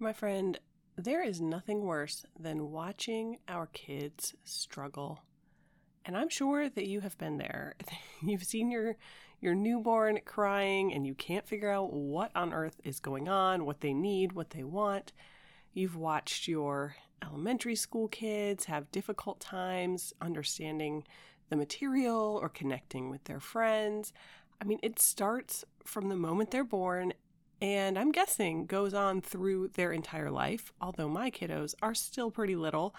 My friend, there is nothing worse than watching our kids struggle. And I'm sure that you have been there. You've seen your your newborn crying and you can't figure out what on earth is going on, what they need, what they want. You've watched your elementary school kids have difficult times understanding the material or connecting with their friends. I mean, it starts from the moment they're born and I'm guessing goes on through their entire life, although my kiddos are still pretty little.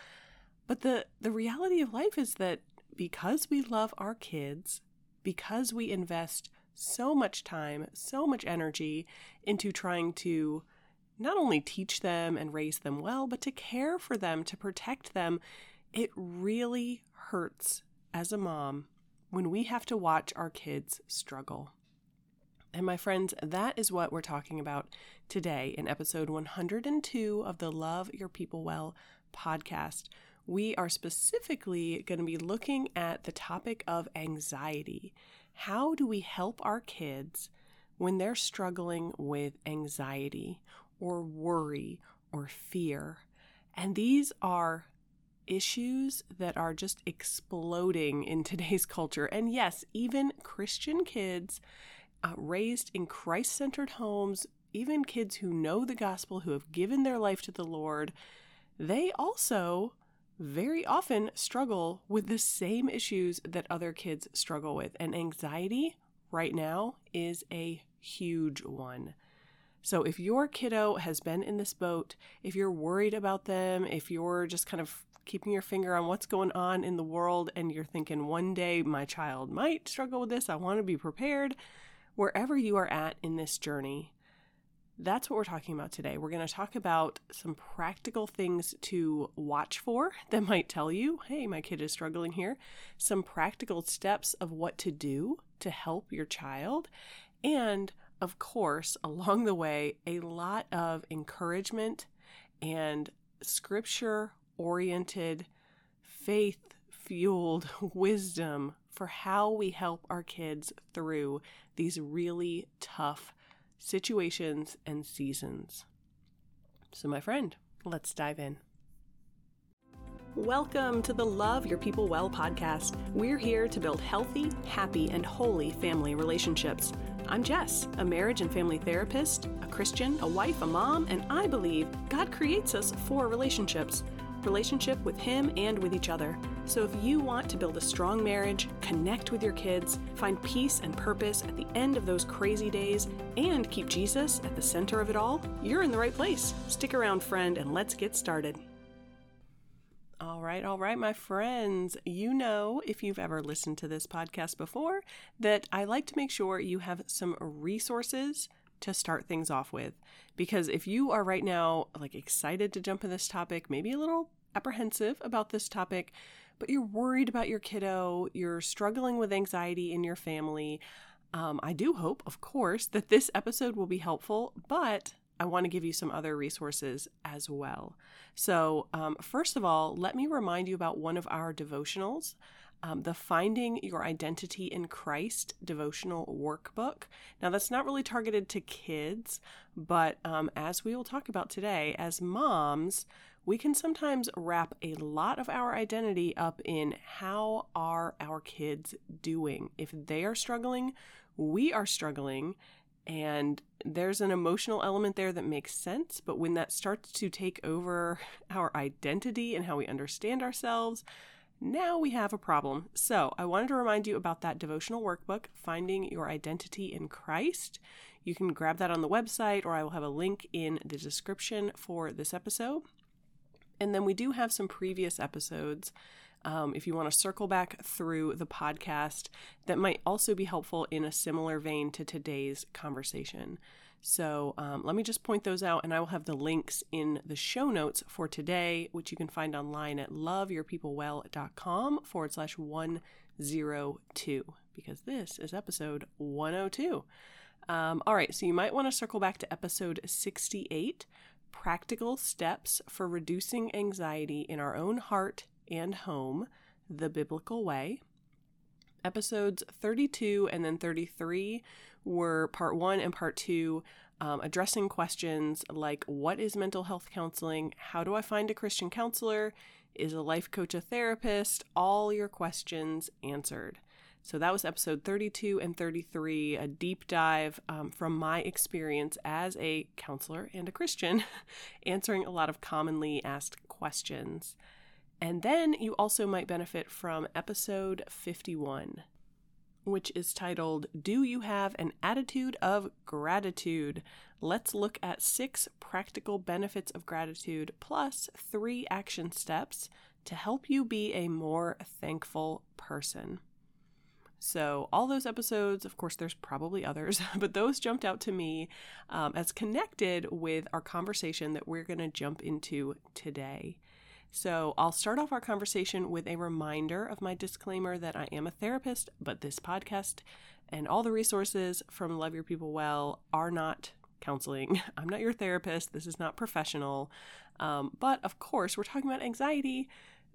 But the, the reality of life is that because we love our kids, because we invest so much time, so much energy into trying to not only teach them and raise them well, but to care for them, to protect them, it really hurts as a mom when we have to watch our kids struggle. And my friends, that is what we're talking about today in episode 102 of the Love Your People Well podcast. We are specifically going to be looking at the topic of anxiety. How do we help our kids when they're struggling with anxiety or worry or fear? And these are issues that are just exploding in today's culture. And yes, even Christian kids uh, raised in Christ centered homes, even kids who know the gospel, who have given their life to the Lord, they also very often struggle with the same issues that other kids struggle with. And anxiety right now is a huge one. So, if your kiddo has been in this boat, if you're worried about them, if you're just kind of keeping your finger on what's going on in the world and you're thinking one day my child might struggle with this, I want to be prepared, wherever you are at in this journey, that's what we're talking about today. We're going to talk about some practical things to watch for that might tell you, hey, my kid is struggling here, some practical steps of what to do to help your child, and of course, along the way, a lot of encouragement and scripture oriented, faith fueled wisdom for how we help our kids through these really tough situations and seasons. So, my friend, let's dive in. Welcome to the Love Your People Well podcast. We're here to build healthy, happy, and holy family relationships. I'm Jess, a marriage and family therapist, a Christian, a wife, a mom, and I believe God creates us for relationships relationship with Him and with each other. So if you want to build a strong marriage, connect with your kids, find peace and purpose at the end of those crazy days, and keep Jesus at the center of it all, you're in the right place. Stick around, friend, and let's get started. All right, all right, my friends. You know, if you've ever listened to this podcast before, that I like to make sure you have some resources to start things off with. Because if you are right now like excited to jump in this topic, maybe a little apprehensive about this topic, but you're worried about your kiddo, you're struggling with anxiety in your family, um, I do hope, of course, that this episode will be helpful, but I want to give you some other resources as well. So, um, first of all, let me remind you about one of our devotionals um, the Finding Your Identity in Christ devotional workbook. Now, that's not really targeted to kids, but um, as we will talk about today, as moms, we can sometimes wrap a lot of our identity up in how are our kids doing. If they are struggling, we are struggling. And there's an emotional element there that makes sense, but when that starts to take over our identity and how we understand ourselves, now we have a problem. So, I wanted to remind you about that devotional workbook, Finding Your Identity in Christ. You can grab that on the website, or I will have a link in the description for this episode. And then we do have some previous episodes. Um, if you want to circle back through the podcast, that might also be helpful in a similar vein to today's conversation. So um, let me just point those out, and I will have the links in the show notes for today, which you can find online at loveyourpeoplewell.com forward slash 102, because this is episode 102. Um, all right, so you might want to circle back to episode 68 Practical Steps for Reducing Anxiety in Our Own Heart and Home, the Biblical Way. Episodes 32 and then 33 were part one and part two um, addressing questions like what is mental health counseling? How do I find a Christian counselor? Is a life coach a therapist? All your questions answered. So that was episode 32 and 33, a deep dive um, from my experience as a counselor and a Christian, answering a lot of commonly asked questions. And then you also might benefit from episode 51, which is titled Do You Have an Attitude of Gratitude? Let's look at six practical benefits of gratitude plus three action steps to help you be a more thankful person. So, all those episodes, of course, there's probably others, but those jumped out to me um, as connected with our conversation that we're going to jump into today. So, I'll start off our conversation with a reminder of my disclaimer that I am a therapist, but this podcast and all the resources from Love Your People Well are not counseling. I'm not your therapist. This is not professional. Um, but of course, we're talking about anxiety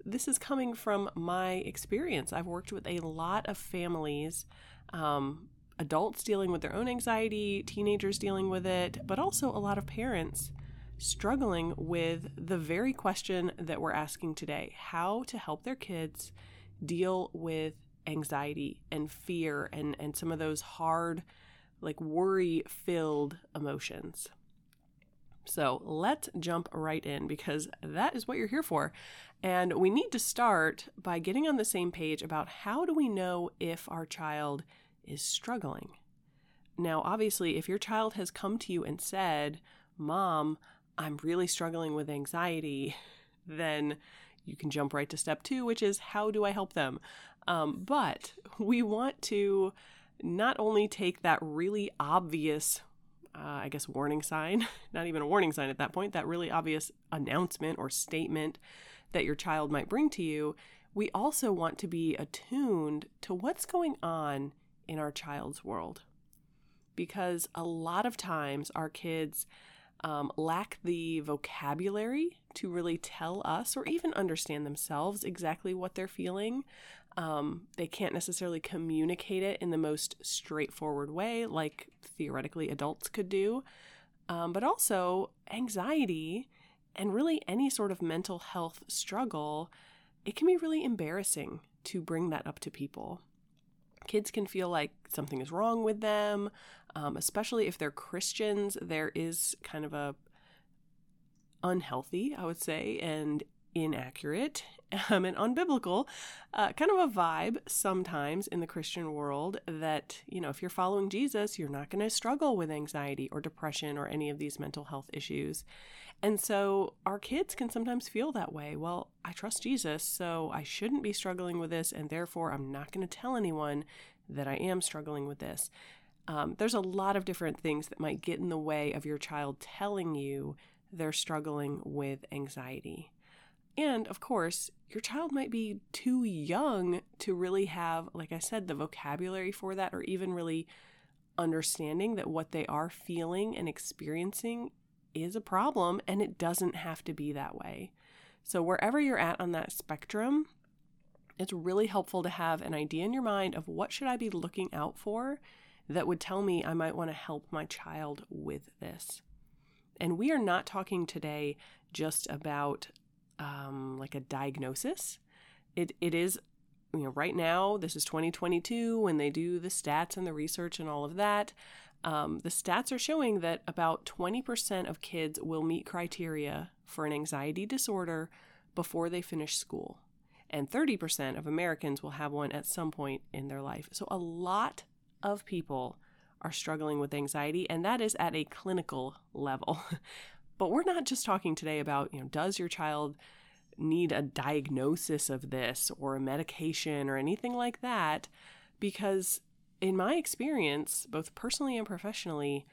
this is coming from my experience. I've worked with a lot of families, um, adults dealing with their own anxiety, teenagers dealing with it, but also a lot of parents struggling with the very question that we're asking today how to help their kids deal with anxiety and fear and, and some of those hard, like worry filled emotions. So let's jump right in because that is what you're here for. And we need to start by getting on the same page about how do we know if our child is struggling. Now, obviously, if your child has come to you and said, Mom, I'm really struggling with anxiety, then you can jump right to step two, which is how do I help them? Um, but we want to not only take that really obvious uh, I guess, warning sign, not even a warning sign at that point, that really obvious announcement or statement that your child might bring to you, we also want to be attuned to what's going on in our child's world. Because a lot of times our kids um, lack the vocabulary to really tell us or even understand themselves exactly what they're feeling. Um, they can't necessarily communicate it in the most straightforward way, like theoretically adults could do. Um, but also, anxiety and really any sort of mental health struggle, it can be really embarrassing to bring that up to people. Kids can feel like something is wrong with them, um, especially if they're Christians. There is kind of a unhealthy, I would say, and inaccurate um, and unbiblical uh, kind of a vibe sometimes in the Christian world that, you know, if you're following Jesus, you're not going to struggle with anxiety or depression or any of these mental health issues. And so our kids can sometimes feel that way. Well, I trust Jesus, so I shouldn't be struggling with this, and therefore I'm not going to tell anyone that I am struggling with this. Um, there's a lot of different things that might get in the way of your child telling you they're struggling with anxiety. And of course, your child might be too young to really have, like I said, the vocabulary for that, or even really understanding that what they are feeling and experiencing is a problem and it doesn't have to be that way. So, wherever you're at on that spectrum, it's really helpful to have an idea in your mind of what should I be looking out for that would tell me I might want to help my child with this. And we are not talking today just about um, like a diagnosis. It it is you know right now this is 2022 when they do the stats and the research and all of that. Um, the stats are showing that about 20% of kids will meet criteria for an anxiety disorder before they finish school. And 30% of Americans will have one at some point in their life. So a lot of people are struggling with anxiety, and that is at a clinical level. But we're not just talking today about, you know, does your child need a diagnosis of this or a medication or anything like that? Because in my experience, both personally and professionally,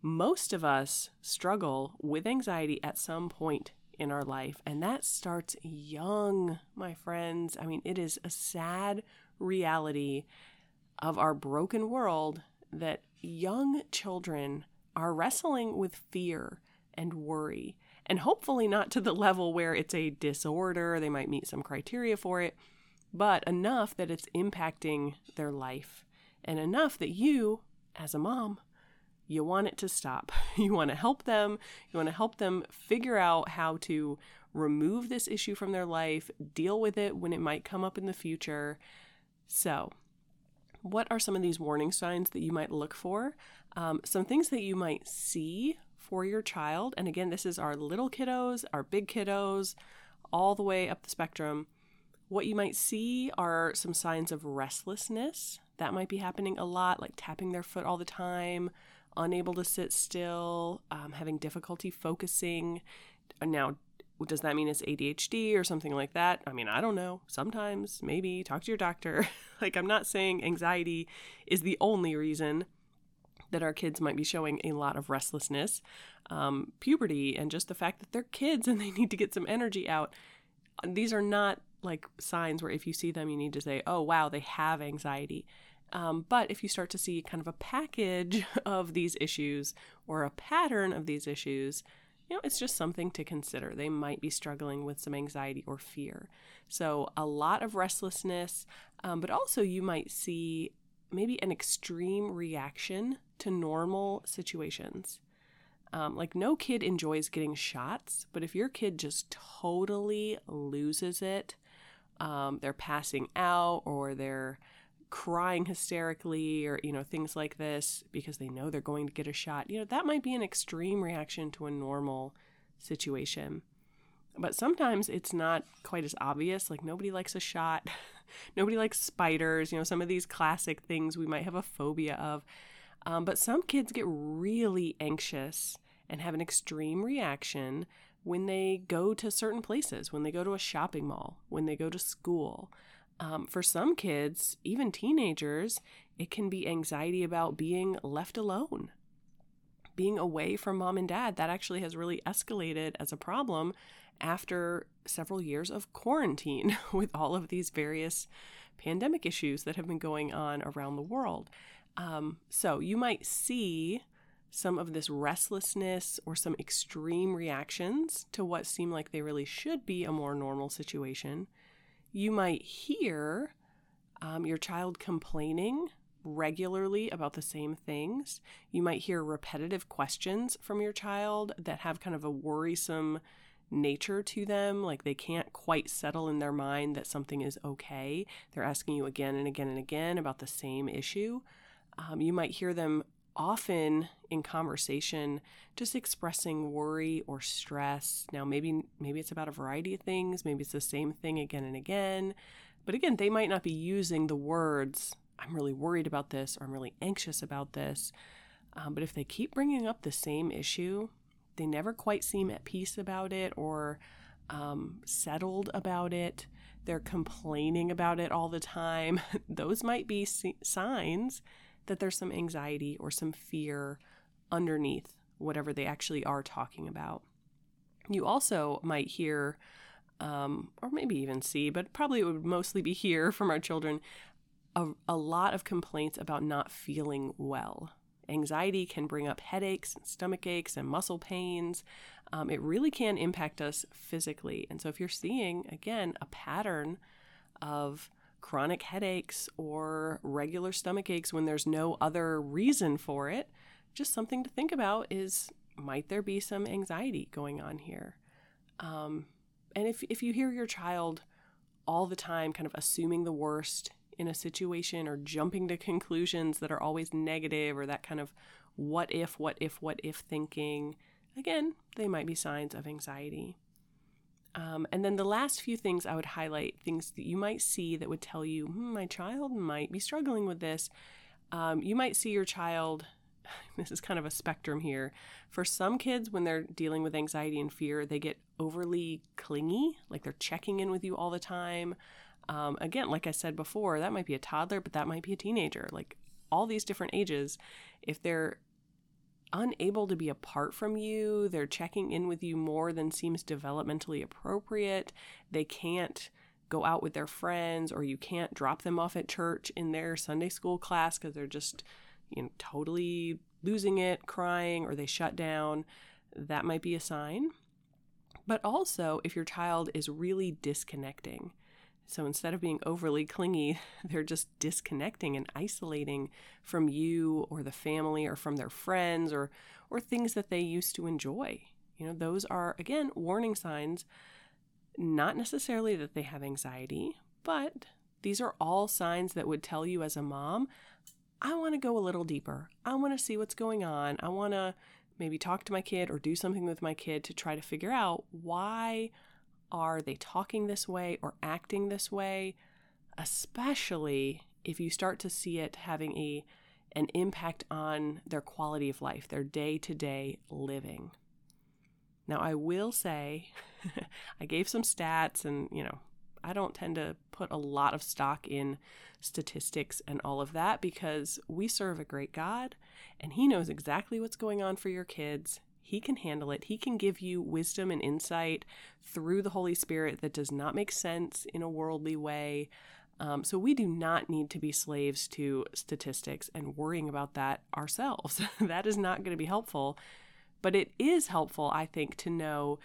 most of us struggle with anxiety at some point in our life. And that starts young, my friends. I mean, it is a sad reality of our broken world that young children are wrestling with fear and worry. And hopefully, not to the level where it's a disorder, they might meet some criteria for it, but enough that it's impacting their life, and enough that you, as a mom, you want it to stop. You want to help them. You want to help them figure out how to remove this issue from their life, deal with it when it might come up in the future. So, what are some of these warning signs that you might look for? Um, some things that you might see for your child. And again, this is our little kiddos, our big kiddos, all the way up the spectrum. What you might see are some signs of restlessness. That might be happening a lot, like tapping their foot all the time, unable to sit still, um, having difficulty focusing. Now, does that mean it's ADHD or something like that? I mean, I don't know. Sometimes, maybe, talk to your doctor. like, I'm not saying anxiety is the only reason that our kids might be showing a lot of restlessness. Um, puberty and just the fact that they're kids and they need to get some energy out. These are not like signs where if you see them, you need to say, oh, wow, they have anxiety. Um, but if you start to see kind of a package of these issues or a pattern of these issues, you know, it's just something to consider. They might be struggling with some anxiety or fear. So, a lot of restlessness, um, but also you might see maybe an extreme reaction to normal situations. Um, like, no kid enjoys getting shots, but if your kid just totally loses it, um, they're passing out or they're crying hysterically or you know things like this because they know they're going to get a shot you know that might be an extreme reaction to a normal situation. But sometimes it's not quite as obvious like nobody likes a shot nobody likes spiders you know some of these classic things we might have a phobia of. Um, but some kids get really anxious and have an extreme reaction when they go to certain places when they go to a shopping mall when they go to school um, for some kids, even teenagers, it can be anxiety about being left alone, being away from mom and dad. That actually has really escalated as a problem after several years of quarantine with all of these various pandemic issues that have been going on around the world. Um, so you might see some of this restlessness or some extreme reactions to what seem like they really should be a more normal situation you might hear um, your child complaining regularly about the same things. You might hear repetitive questions from your child that have kind of a worrisome nature to them, like they can't quite settle in their mind that something is okay. They're asking you again and again and again about the same issue. Um, you might hear them often in conversation just expressing worry or stress. Now maybe maybe it's about a variety of things. Maybe it's the same thing again and again. But again they might not be using the words i'm really worried about this or i'm really anxious about this. Um, but if they keep bringing up the same issue they never quite seem at peace about it or um, settled about it. They're complaining about it all the time. Those might be signs that there's some anxiety or some fear underneath whatever they actually are talking about. You also might hear, um, or maybe even see, but probably it would mostly be hear from our children, a, a lot of complaints about not feeling well. Anxiety can bring up headaches and stomach aches and muscle pains. Um, it really can impact us physically. And so, if you're seeing, again, a pattern of chronic headaches or regular stomach aches when there's no other reason for it, just something to think about is might there be some anxiety going on here? Um, and if, if you hear your child all the time kind of assuming the worst in a situation or jumping to conclusions that are always negative or that kind of what if, what if, what if thinking, again, they might be signs of anxiety. Um, and then the last few things I would highlight, things that you might see that would tell you, hmm, my child might be struggling with this. Um, you might see your child, this is kind of a spectrum here. For some kids, when they're dealing with anxiety and fear, they get overly clingy, like they're checking in with you all the time. Um, again, like I said before, that might be a toddler, but that might be a teenager. Like all these different ages, if they're unable to be apart from you. They're checking in with you more than seems developmentally appropriate. They can't go out with their friends, or you can't drop them off at church in their Sunday school class because they're just, you know, totally losing it, crying, or they shut down. That might be a sign. But also, if your child is really disconnecting, So instead of being overly clingy, they're just disconnecting and isolating from you or the family or from their friends or or things that they used to enjoy. You know, those are again warning signs not necessarily that they have anxiety, but these are all signs that would tell you as a mom, I want to go a little deeper. I want to see what's going on. I want to maybe talk to my kid or do something with my kid to try to figure out why are they talking this way or acting this way, especially if you start to see it having a an impact on their quality of life, their day-to-day living. Now, I will say I gave some stats and, you know, I don't tend to put a lot of stock in statistics and all of that because we serve a great God and He knows exactly what's going on for your kids. He can handle it. He can give you wisdom and insight through the Holy Spirit that does not make sense in a worldly way. Um, so we do not need to be slaves to statistics and worrying about that ourselves. that is not going to be helpful. But it is helpful, I think, to know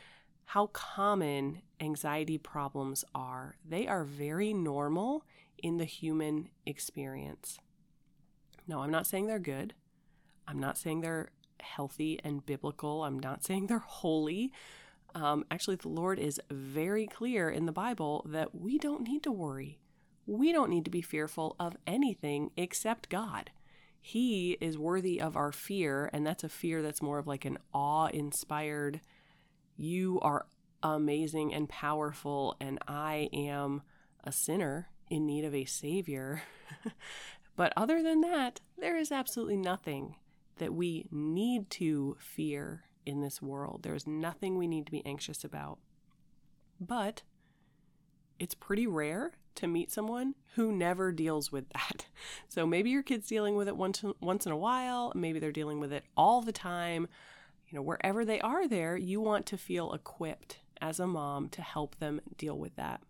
how common anxiety problems are. They are very normal in the human experience. No, I'm not saying they're good. I'm not saying they're healthy and biblical. I'm not saying they're holy. Um, actually, the Lord is very clear in the Bible that we don't need to worry. We don't need to be fearful of anything except God. He is worthy of our fear, and that's a fear that's more of like an awe inspired, you are amazing and powerful, and I am a sinner in need of a savior. but other than that, there is absolutely nothing that we need to fear in this world. There is nothing we need to be anxious about. But it's pretty rare to meet someone who never deals with that. So maybe your kid's dealing with it once once in a while, maybe they're dealing with it all the time. You know, wherever they are there, you want to feel equipped as a mom to help them deal with that.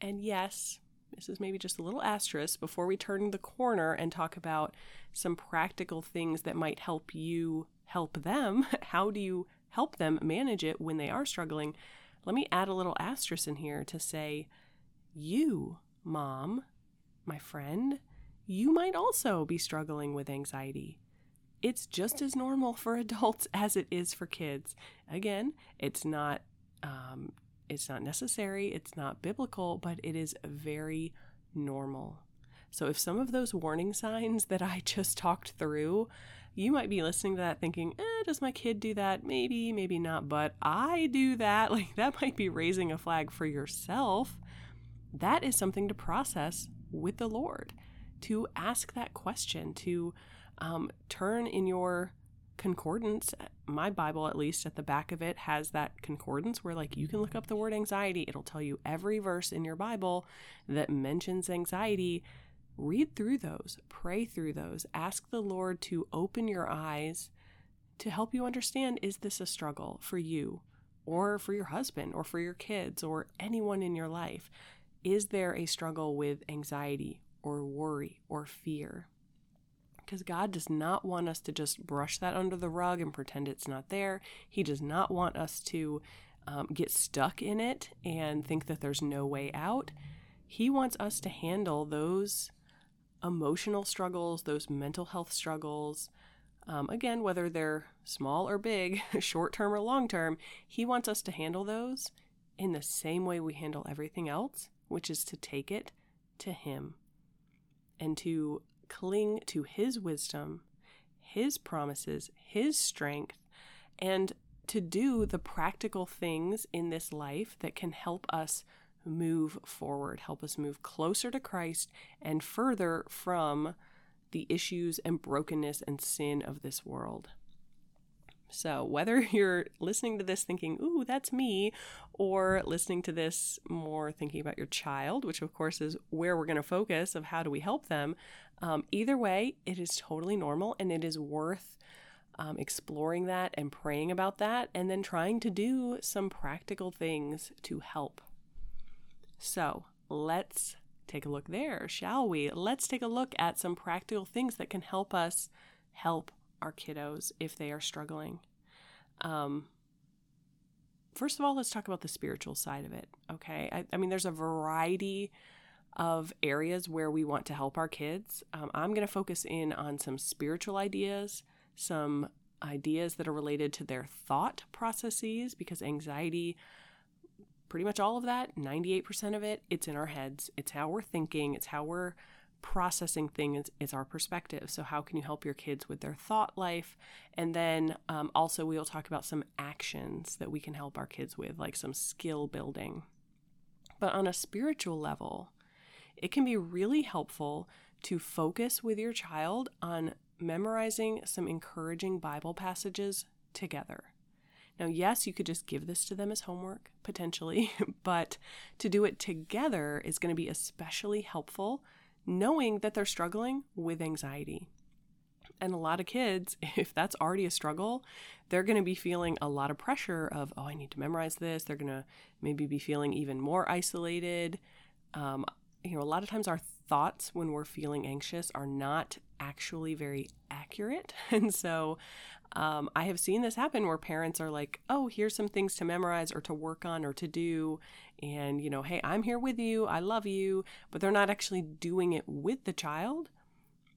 And yes, this is maybe just a little asterisk before we turn the corner and talk about some practical things that might help you help them. How do you help them manage it when they are struggling? Let me add a little asterisk in here to say, you, mom, my friend, you might also be struggling with anxiety. It's just as normal for adults as it is for kids. Again, it's not um, it's not necessary, it's not biblical, but it is very normal. So if some of those warning signs that I just talked through, you might be listening to that thinking, eh, does my kid do that? Maybe, maybe not, but I do that. Like that might be raising a flag for yourself. That is something to process with the Lord, to ask that question, to um, turn in your concordance my bible at least at the back of it has that concordance where like you can look up the word anxiety. It'll tell you every verse in your bible that mentions anxiety. Read through those. Pray through those. Ask the lord to open your eyes to help you understand is this a struggle for you or for your husband or for your kids or anyone in your life? Is there a struggle with anxiety or worry or fear because God does not want us to just brush that under the rug and pretend it's not there. He does not want us to um, get stuck in it and think that there's no way out. He wants us to handle those emotional struggles, those mental health struggles. Um, again, whether they're small or big, short term or long term, he wants us to handle those in the same way we handle everything else, which is to take it to Him and to cling to His wisdom, His promises, His strength, and to do the practical things in this life that can help us move forward, help us move closer to Christ and further from the issues and brokenness and sin of this world. So, whether you're listening to this thinking, ooh, that's me, or listening to this more thinking about your child, which of course is where we're going to focus of how do we help them, um, either way, it is totally normal and it is worth um, exploring that and praying about that and then trying to do some practical things to help. So, let's take a look there, shall we? Let's take a look at some practical things that can help us help our kiddos if they are struggling. Um, first of all, let's talk about the spiritual side of it. Okay. I, I mean, there's a variety of areas where we want to help our kids. Um, I'm going to focus in on some spiritual ideas, some ideas that are related to their thought processes, because anxiety, pretty much all of that, 98% of it, it's in our heads. It's how we're thinking, it's how we're processing things is our perspective. So, how can you help your kids with their thought life? And then um, also, we will talk about some actions that we can help our kids with, like some skill building. But on a spiritual level, it can be really helpful to focus with your child on memorizing some encouraging Bible passages together. Now, yes, you could just give this to them as homework, potentially, but to do it together is going to be especially helpful knowing that they're struggling with anxiety. And a lot of kids, if that's already a struggle, they're going to be feeling a lot of pressure of, oh, I need to memorize this. They're going to maybe be feeling even more isolated. Um, you know, a lot of times our thoughts when we're feeling anxious are not actually very accurate. And so um, I have seen this happen where parents are like, oh, here's some things to memorize or to work on or to do. And, you know, hey, I'm here with you. I love you. But they're not actually doing it with the child.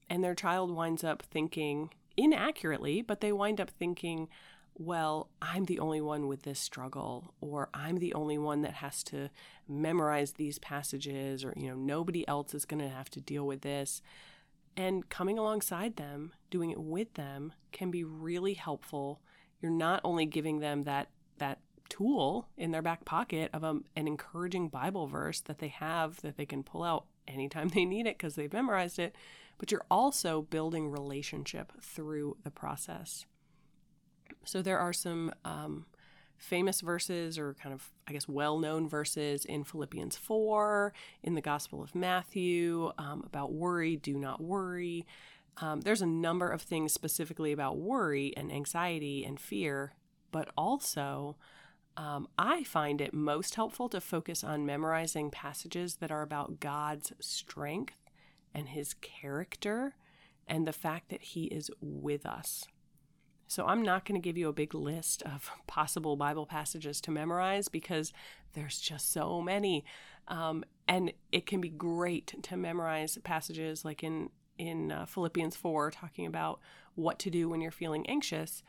And their child winds up thinking inaccurately, but they wind up thinking, well, I'm the only one with this struggle, or I'm the only one that has to memorize these passages, or, you know, nobody else is going to have to deal with this. And coming alongside them, doing it with them, can be really helpful. You're not only giving them that, tool in their back pocket of a, um, an encouraging Bible verse that they have that they can pull out anytime they need it because they've memorized it, but you're also building relationship through the process. So there are some um, famous verses, or kind of, I guess, well known verses in Philippians 4, in the Gospel of Matthew um, about worry, do not worry. Um, there's a number of things specifically about worry and anxiety and fear, but also um, I find it most helpful to focus on memorizing passages that are about God's strength and his character and the fact that he is with us. So I'm not going to give you a big list of possible Bible passages to memorize because there's just so many. Um, and it can be great to memorize passages like in in uh, Philippians 4 talking about what to do when you're feeling anxious.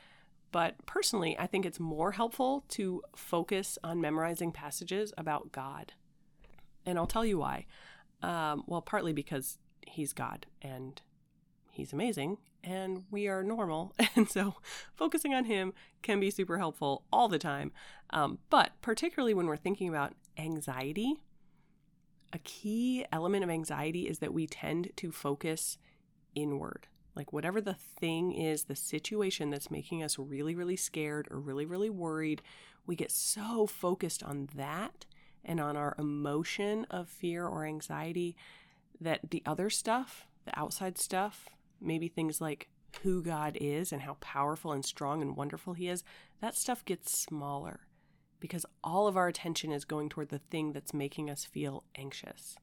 But personally, I think it's more helpful to focus on memorizing passages about God. And I'll tell you why. Um, well, partly because He's God and He's amazing and we are normal. And so focusing on him can be super helpful all the time. Um, but particularly when we're thinking about anxiety, a key element of anxiety is that we tend to focus inward. Like, whatever the thing is, the situation that's making us really, really scared or really, really worried, we get so focused on that and on our emotion of fear or anxiety that the other stuff, the outside stuff, maybe things like who God is and how powerful and strong and wonderful He is, that stuff gets smaller because all of our attention is going toward the thing that's making us feel anxious.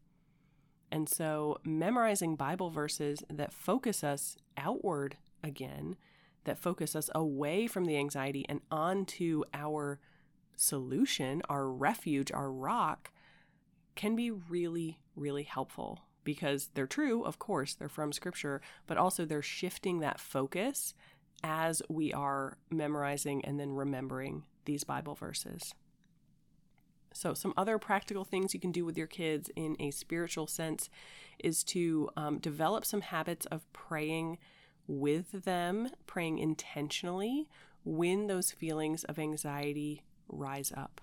And so, memorizing Bible verses that focus us outward again, that focus us away from the anxiety and onto our solution, our refuge, our rock, can be really, really helpful because they're true, of course, they're from scripture, but also they're shifting that focus as we are memorizing and then remembering these Bible verses. So, some other practical things you can do with your kids in a spiritual sense is to um, develop some habits of praying with them, praying intentionally when those feelings of anxiety rise up.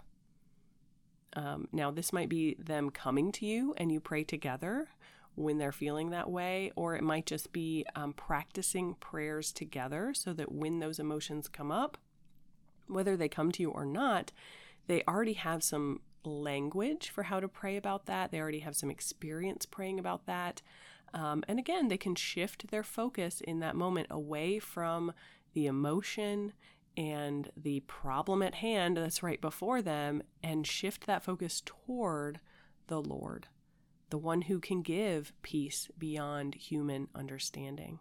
Um, now, this might be them coming to you and you pray together when they're feeling that way, or it might just be um, practicing prayers together so that when those emotions come up, whether they come to you or not, they already have some language for how to pray about that. They already have some experience praying about that. Um, and again, they can shift their focus in that moment away from the emotion and the problem at hand that's right before them and shift that focus toward the Lord, the one who can give peace beyond human understanding.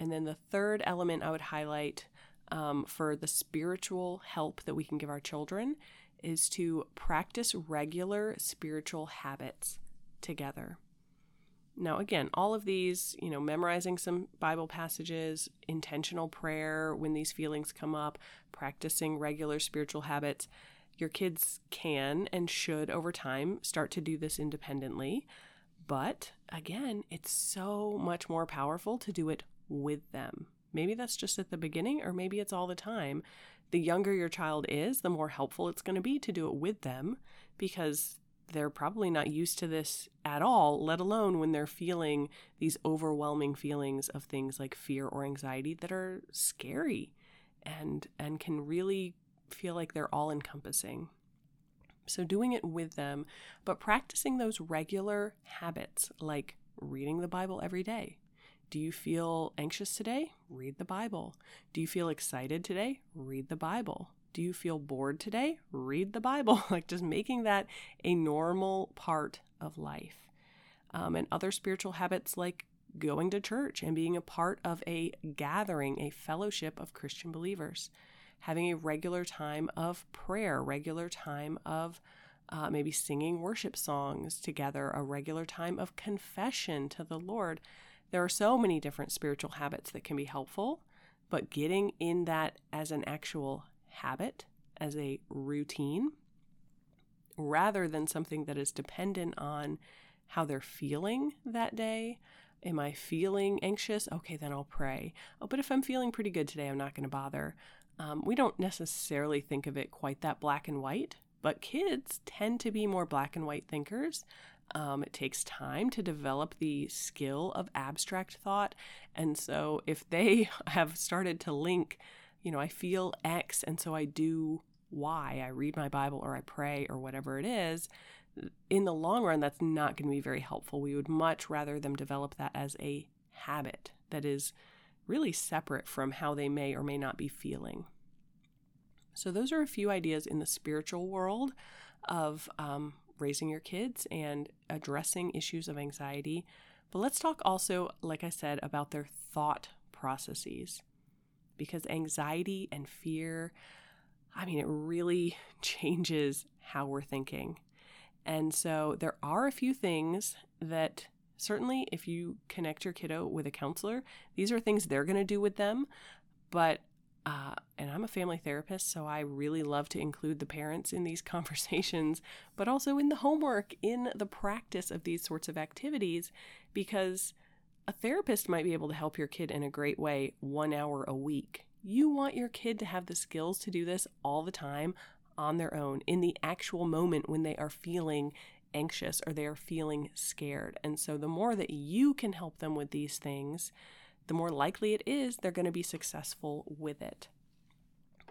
And then the third element I would highlight um, for the spiritual help that we can give our children is to practice regular spiritual habits together. Now, again, all of these, you know, memorizing some Bible passages, intentional prayer when these feelings come up, practicing regular spiritual habits, your kids can and should over time start to do this independently. But again, it's so much more powerful to do it with them. Maybe that's just at the beginning, or maybe it's all the time. The younger your child is, the more helpful it's going to be to do it with them because they're probably not used to this at all, let alone when they're feeling these overwhelming feelings of things like fear or anxiety that are scary and and can really feel like they're all encompassing. So doing it with them, but practicing those regular habits like reading the Bible every day. Do you feel anxious today? Read the Bible. Do you feel excited today? Read the Bible. Do you feel bored today? Read the Bible. like just making that a normal part of life. Um, and other spiritual habits like going to church and being a part of a gathering, a fellowship of Christian believers. Having a regular time of prayer, regular time of uh, maybe singing worship songs together, a regular time of confession to the Lord. There are so many different spiritual habits that can be helpful, but getting in that as an actual habit, as a routine, rather than something that is dependent on how they're feeling that day. Am I feeling anxious? Okay, then I'll pray. Oh, but if I'm feeling pretty good today, I'm not going to bother. Um, we don't necessarily think of it quite that black and white, but kids tend to be more black and white thinkers. Um, it takes time to develop the skill of abstract thought. And so if they have started to link, you know, I feel X and so I do Y, I read my Bible or I pray or whatever it is, in the long run, that's not going to be very helpful. We would much rather them develop that as a habit that is really separate from how they may or may not be feeling. So, those are a few ideas in the spiritual world of um, raising your kids and addressing issues of anxiety. But let's talk also, like I said, about their thought processes. Because anxiety and fear, I mean, it really changes how we're thinking. And so there are a few things that certainly, if you connect your kiddo with a counselor, these are things they're going to do with them. But uh, and I'm a family therapist, so I really love to include the parents in these conversations, but also in the homework, in the practice of these sorts of activities, because a therapist might be able to help your kid in a great way one hour a week. You want your kid to have the skills to do this all the time on their own in the actual moment when they are feeling anxious or they are feeling scared. And so the more that you can help them with these things, the more likely it is they're going to be successful with it.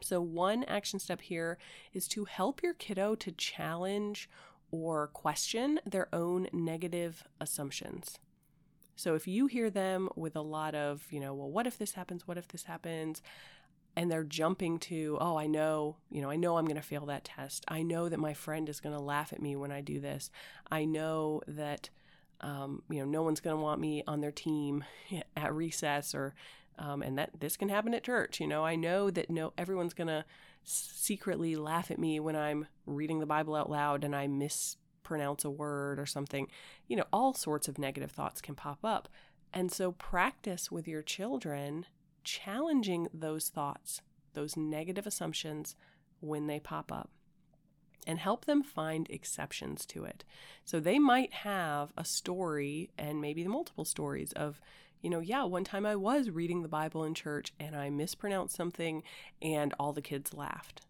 So, one action step here is to help your kiddo to challenge or question their own negative assumptions. So, if you hear them with a lot of, you know, well, what if this happens? What if this happens? And they're jumping to, oh, I know, you know, I know I'm going to fail that test. I know that my friend is going to laugh at me when I do this. I know that, um, you know, no one's going to want me on their team at recess or, um, and that this can happen at church. You know, I know that no, everyone's going to secretly laugh at me when I'm reading the Bible out loud and I mispronounce a word or something. You know, all sorts of negative thoughts can pop up. And so practice with your children challenging those thoughts, those negative assumptions when they pop up and help them find exceptions to it. So they might have a story and maybe multiple stories of, you know, yeah, one time I was reading the Bible in church and I mispronounced something and all the kids laughed.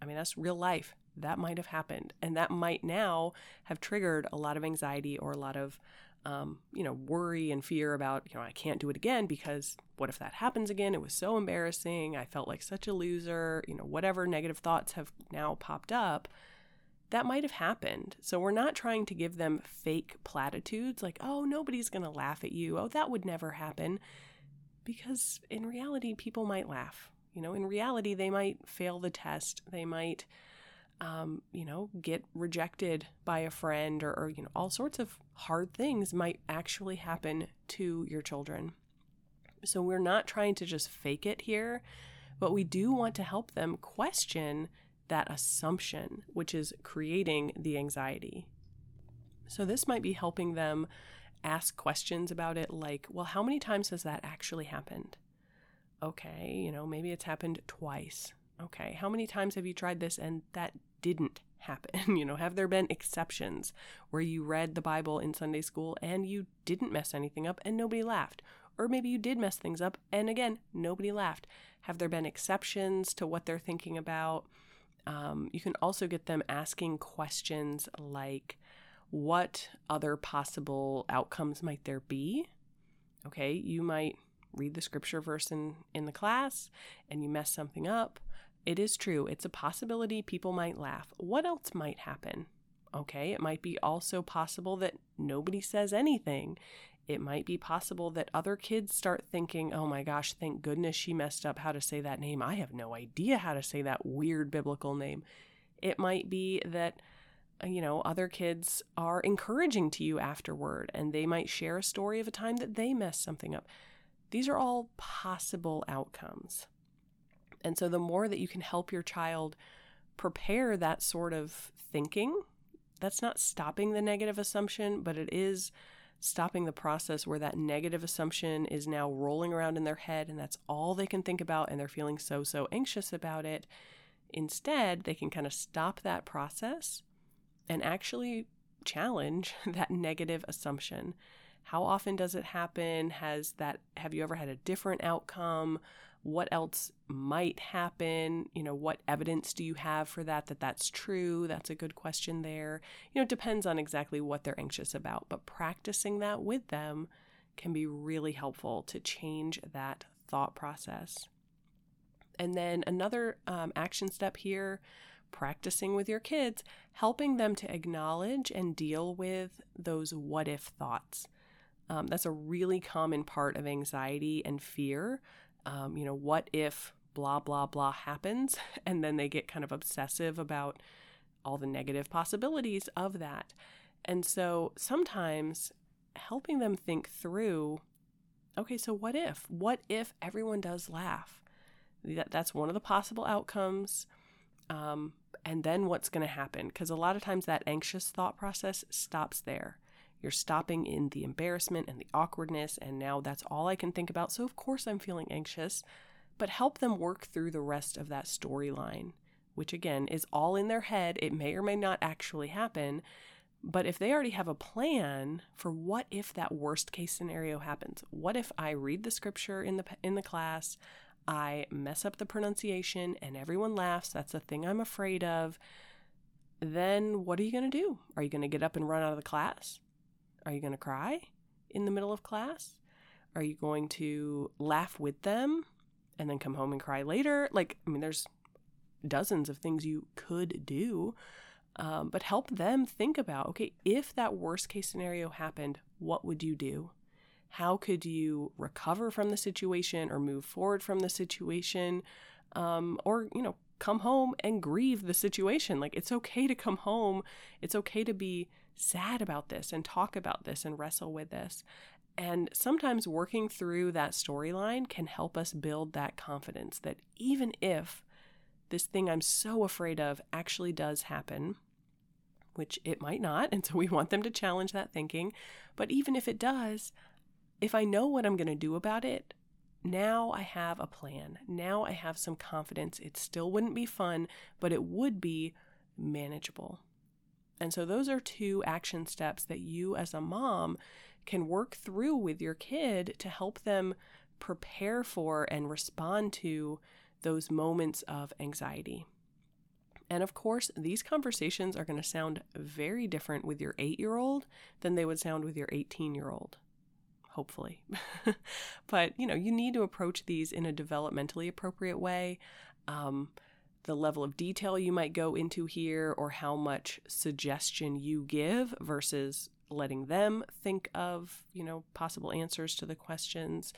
I mean, that's real life. That might have happened. And that might now have triggered a lot of anxiety or a lot of, um, you know, worry and fear about, you know, I can't do it again because what if that happens again? It was so embarrassing. I felt like such a loser. You know, whatever negative thoughts have now popped up, that might have happened. So we're not trying to give them fake platitudes like, oh, nobody's going to laugh at you. Oh, that would never happen. Because in reality, people might laugh. You know, in reality, they might fail the test. They might um, you know, get rejected by a friend or, or, you know, all sorts of hard things might actually happen to your children. So we're not trying to just fake it here, but we do want to help them question that assumption, which is creating the anxiety. So, this might be helping them ask questions about it like, well, how many times has that actually happened? Okay, you know, maybe it's happened twice. Okay, how many times have you tried this and that didn't happen? you know, have there been exceptions where you read the Bible in Sunday school and you didn't mess anything up and nobody laughed? Or maybe you did mess things up and again, nobody laughed. Have there been exceptions to what they're thinking about? Um, you can also get them asking questions like, what other possible outcomes might there be? Okay, you might read the scripture verse in, in the class and you mess something up. It is true, it's a possibility people might laugh. What else might happen? Okay, it might be also possible that nobody says anything. It might be possible that other kids start thinking, oh my gosh, thank goodness she messed up how to say that name. I have no idea how to say that weird biblical name. It might be that uh, you know, other kids are encouraging to you afterward and they might share a story of a time that they messed something up. These are all possible outcomes. And so the more that you can help your child prepare that sort of thinking, that's not stopping the negative assumption, but it is stopping the process where that negative assumption is now rolling around in their head and that's all they can think about and they're feeling so, so anxious about it. Instead, they can kind of stop that process and actually challenge that negative assumption. How often does it happen? Has that have you ever had a different outcome? What else might happen? You know, what evidence do you have for that that that's true? That's a good question there. You know, it depends on exactly what they're anxious about, but practicing that with them can be really helpful to change that thought process. And then another um, action step here practicing with your kids, helping them to acknowledge and deal with those what if thoughts. Um, that's a really common part of anxiety and fear. Um, you know, what if blah, blah, blah happens? And then they get kind of obsessive about all the negative possibilities of that. And so sometimes helping them think through okay, so what if? What if everyone does laugh? That, that's one of the possible outcomes. Um, and then what's going to happen? Because a lot of times that anxious thought process stops there. You're stopping in the embarrassment and the awkwardness, and now that's all I can think about. So, of course, I'm feeling anxious, but help them work through the rest of that storyline, which again is all in their head. It may or may not actually happen. But if they already have a plan for what if that worst case scenario happens, what if I read the scripture in the in the class, I mess up the pronunciation and everyone laughs. That's a thing I'm afraid of. Then what are you going to do? Are you going to get up and run out of the class? Are you going to cry in the middle of class? Are you going to laugh with them and then come home and cry later? Like, I mean, there's dozens of things you could do, um, but help them think about okay, if that worst case scenario happened, what would you do? How could you recover from the situation or move forward from the situation? Um, or, you know, come home and grieve the situation. Like, it's okay to come home. It's okay to be sad about this and talk about this and wrestle with this. And sometimes working through that storyline can help us build that confidence that even if this thing I'm so afraid of actually does happen, which it might not, and so we want them to challenge that thinking, but even if it does, if I know what I'm going to do about it, now I have a plan. Now I have some confidence. It still wouldn't be fun, but it would be manageable. And so, those are two action steps that you, as a mom, can work through with your kid to help them prepare for and respond to those moments of anxiety. And of course, these conversations are going to sound very different with your eight year old than they would sound with your 18 year old hopefully. but, you know, you need to approach these in a developmentally appropriate way. Um, the level of detail you might go into here or how much suggestion you give versus letting them think of, you know, possible answers to the questions.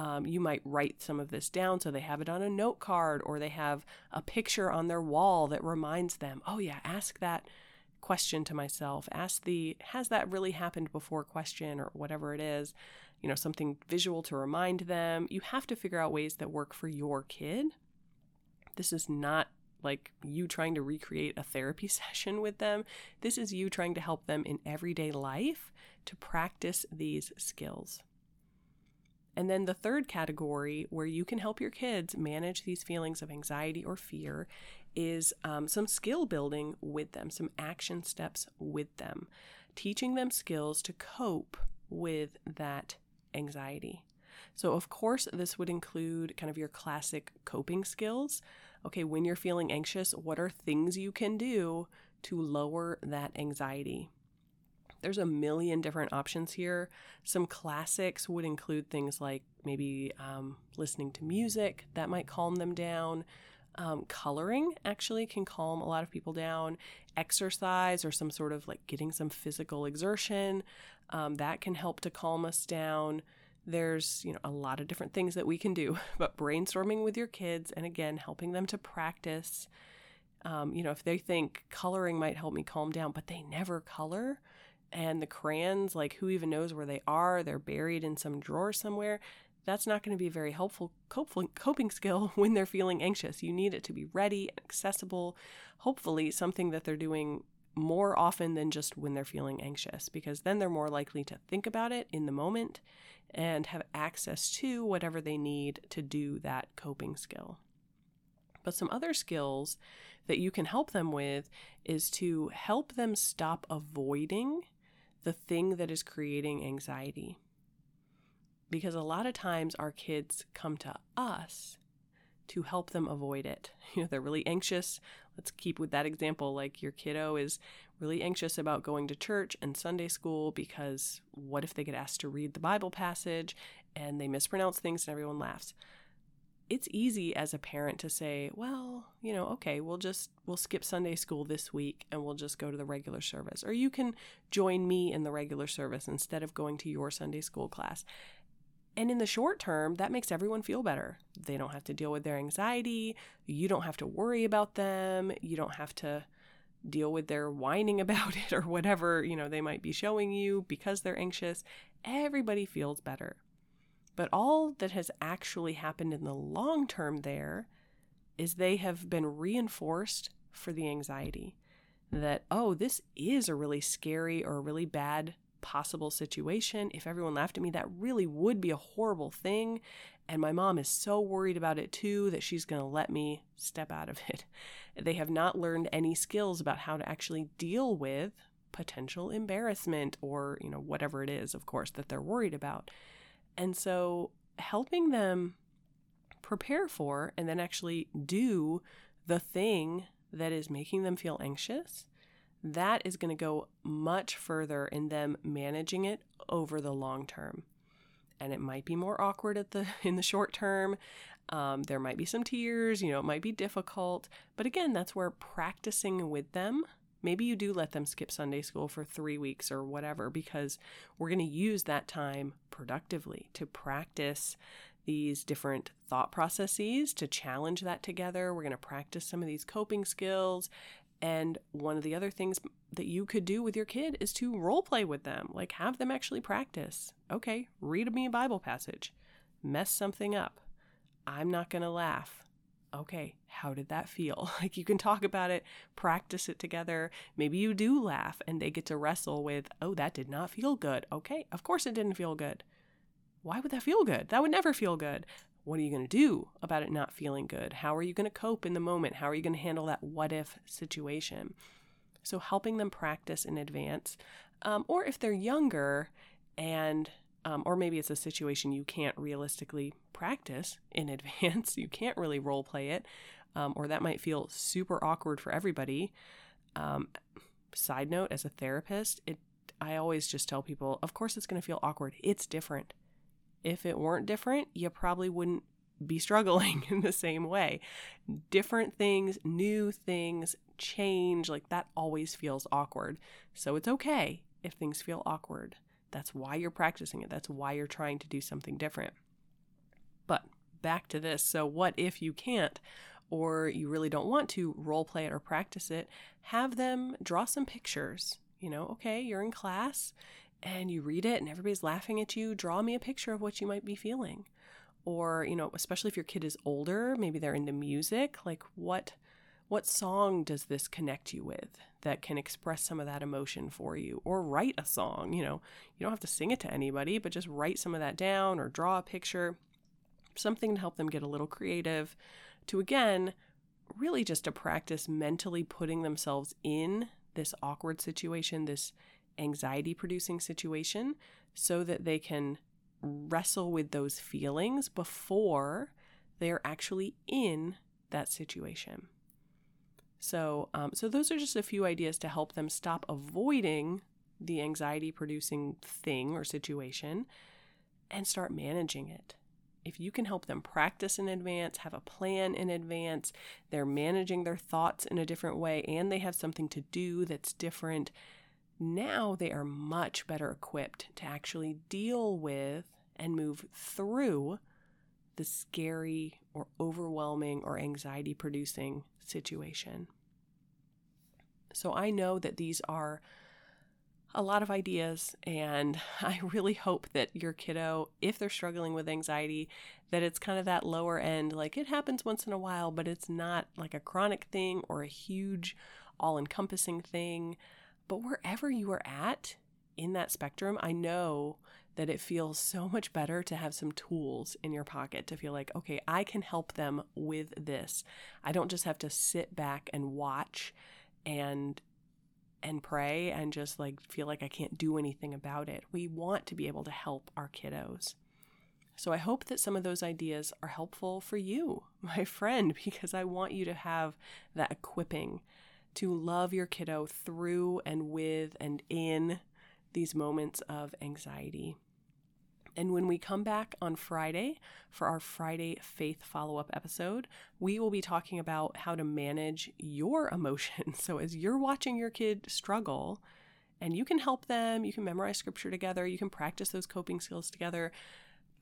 Um, you might write some of this down so they have it on a note card or they have a picture on their wall that reminds them, oh, yeah, ask that question to myself. Ask the, has that really happened before question or whatever it is, you know, something visual to remind them. You have to figure out ways that work for your kid. This is not like you trying to recreate a therapy session with them. This is you trying to help them in everyday life to practice these skills. And then the third category where you can help your kids manage these feelings of anxiety or fear is um, some skill building with them, some action steps with them, teaching them skills to cope with that anxiety. So, of course, this would include kind of your classic coping skills. Okay, when you're feeling anxious, what are things you can do to lower that anxiety? There's a million different options here. Some classics would include things like maybe um, listening to music that might calm them down. Um, coloring actually can calm a lot of people down. Exercise or some sort of like getting some physical exertion um, that can help to calm us down. There's, you know, a lot of different things that we can do, but brainstorming with your kids and again, helping them to practice. Um, you know, if they think coloring might help me calm down, but they never color, and the crayons, like who even knows where they are, they're buried in some drawer somewhere. That's not going to be a very helpful coping skill when they're feeling anxious. You need it to be ready accessible, hopefully, something that they're doing more often than just when they're feeling anxious, because then they're more likely to think about it in the moment and have access to whatever they need to do that coping skill. But some other skills that you can help them with is to help them stop avoiding the thing that is creating anxiety. Because a lot of times our kids come to us to help them avoid it. You know, they're really anxious. Let's keep with that example. Like your kiddo is really anxious about going to church and Sunday school because what if they get asked to read the Bible passage and they mispronounce things and everyone laughs? It's easy as a parent to say, well, you know, okay, we'll just we'll skip Sunday school this week and we'll just go to the regular service. Or you can join me in the regular service instead of going to your Sunday school class. And in the short term, that makes everyone feel better. They don't have to deal with their anxiety. You don't have to worry about them. You don't have to deal with their whining about it or whatever, you know, they might be showing you because they're anxious. Everybody feels better. But all that has actually happened in the long term there is they have been reinforced for the anxiety that, oh, this is a really scary or really bad possible situation. If everyone laughed at me, that really would be a horrible thing. And my mom is so worried about it too that she's going to let me step out of it. They have not learned any skills about how to actually deal with potential embarrassment or, you know, whatever it is, of course, that they're worried about. And so helping them prepare for and then actually do the thing that is making them feel anxious that is going to go much further in them managing it over the long term. And it might be more awkward at the in the short term. Um, there might be some tears, you know, it might be difficult. But again, that's where practicing with them. Maybe you do let them skip Sunday school for three weeks or whatever, because we're going to use that time productively to practice these different thought processes to challenge that together. We're going to practice some of these coping skills and one of the other things that you could do with your kid is to role play with them, like have them actually practice. Okay, read me a Bible passage, mess something up. I'm not going to laugh. Okay, how did that feel? Like you can talk about it, practice it together. Maybe you do laugh and they get to wrestle with, oh, that did not feel good. Okay, of course it didn't feel good. Why would that feel good? That would never feel good. What are you going to do about it not feeling good? How are you going to cope in the moment? How are you going to handle that what if situation? So, helping them practice in advance. Um, or if they're younger and um, or maybe it's a situation you can't realistically practice in advance. You can't really role play it, um, or that might feel super awkward for everybody. Um, side note: as a therapist, it I always just tell people, of course, it's going to feel awkward. It's different if it weren't different, you probably wouldn't be struggling in the same way. Different things, new things, change, like that always feels awkward. So it's okay if things feel awkward. That's why you're practicing it. That's why you're trying to do something different. But back to this. So, what if you can't or you really don't want to role play it or practice it? Have them draw some pictures. You know, okay, you're in class and you read it and everybody's laughing at you, draw me a picture of what you might be feeling. or you know especially if your kid is older maybe they're into music like what what song does this connect you with that can express some of that emotion for you or write a song you know you don't have to sing it to anybody but just write some of that down or draw a picture something to help them get a little creative to again really just to practice mentally putting themselves in this awkward situation this anxiety producing situation so that they can wrestle with those feelings before they are actually in that situation. So, um, so those are just a few ideas to help them stop avoiding the anxiety producing thing or situation and start managing it. If you can help them practice in advance, have a plan in advance, they're managing their thoughts in a different way, and they have something to do that's different, now they are much better equipped to actually deal with and move through the scary or overwhelming or anxiety producing situation. So I know that these are a lot of ideas, and I really hope that your kiddo, if they're struggling with anxiety, that it's kind of that lower end. Like it happens once in a while, but it's not like a chronic thing or a huge, all encompassing thing. But wherever you are at in that spectrum, I know that it feels so much better to have some tools in your pocket to feel like, okay, I can help them with this. I don't just have to sit back and watch and and pray and just like feel like I can't do anything about it. We want to be able to help our kiddos. So I hope that some of those ideas are helpful for you, my friend, because I want you to have that equipping to love your kiddo through and with and in these moments of anxiety. And when we come back on Friday for our Friday faith follow up episode, we will be talking about how to manage your emotions. So, as you're watching your kid struggle, and you can help them, you can memorize scripture together, you can practice those coping skills together,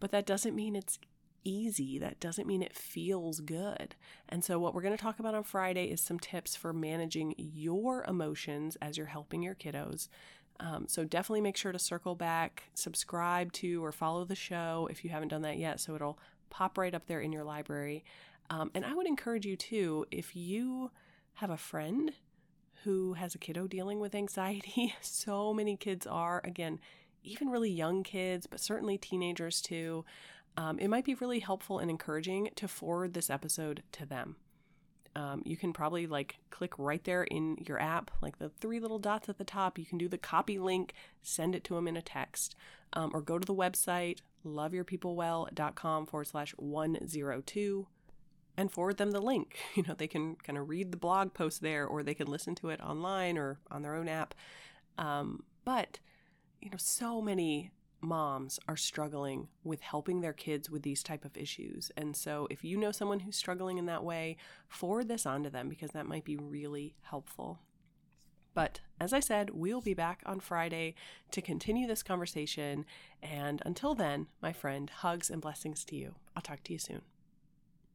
but that doesn't mean it's easy. That doesn't mean it feels good. And so, what we're going to talk about on Friday is some tips for managing your emotions as you're helping your kiddos um, so definitely make sure to circle back, subscribe to or follow the show if you haven't done that yet, so it'll pop right up there in your library. Um, and I would encourage you too, if you have a friend who has a kiddo dealing with anxiety, so many kids are, again, even really young kids, but certainly teenagers too. Um, it might be really helpful and encouraging to forward this episode to them um, you can probably like click right there in your app, like the three little dots at the top. You can do the copy link, send it to them in a text, um, or go to the website loveyourpeoplewell.com forward slash 102 and forward them the link. You know, they can kind of read the blog post there or they can listen to it online or on their own app. Um, but, you know, so many moms are struggling with helping their kids with these type of issues. And so if you know someone who's struggling in that way, forward this on to them because that might be really helpful. But as I said, we'll be back on Friday to continue this conversation. And until then, my friend, hugs and blessings to you. I'll talk to you soon.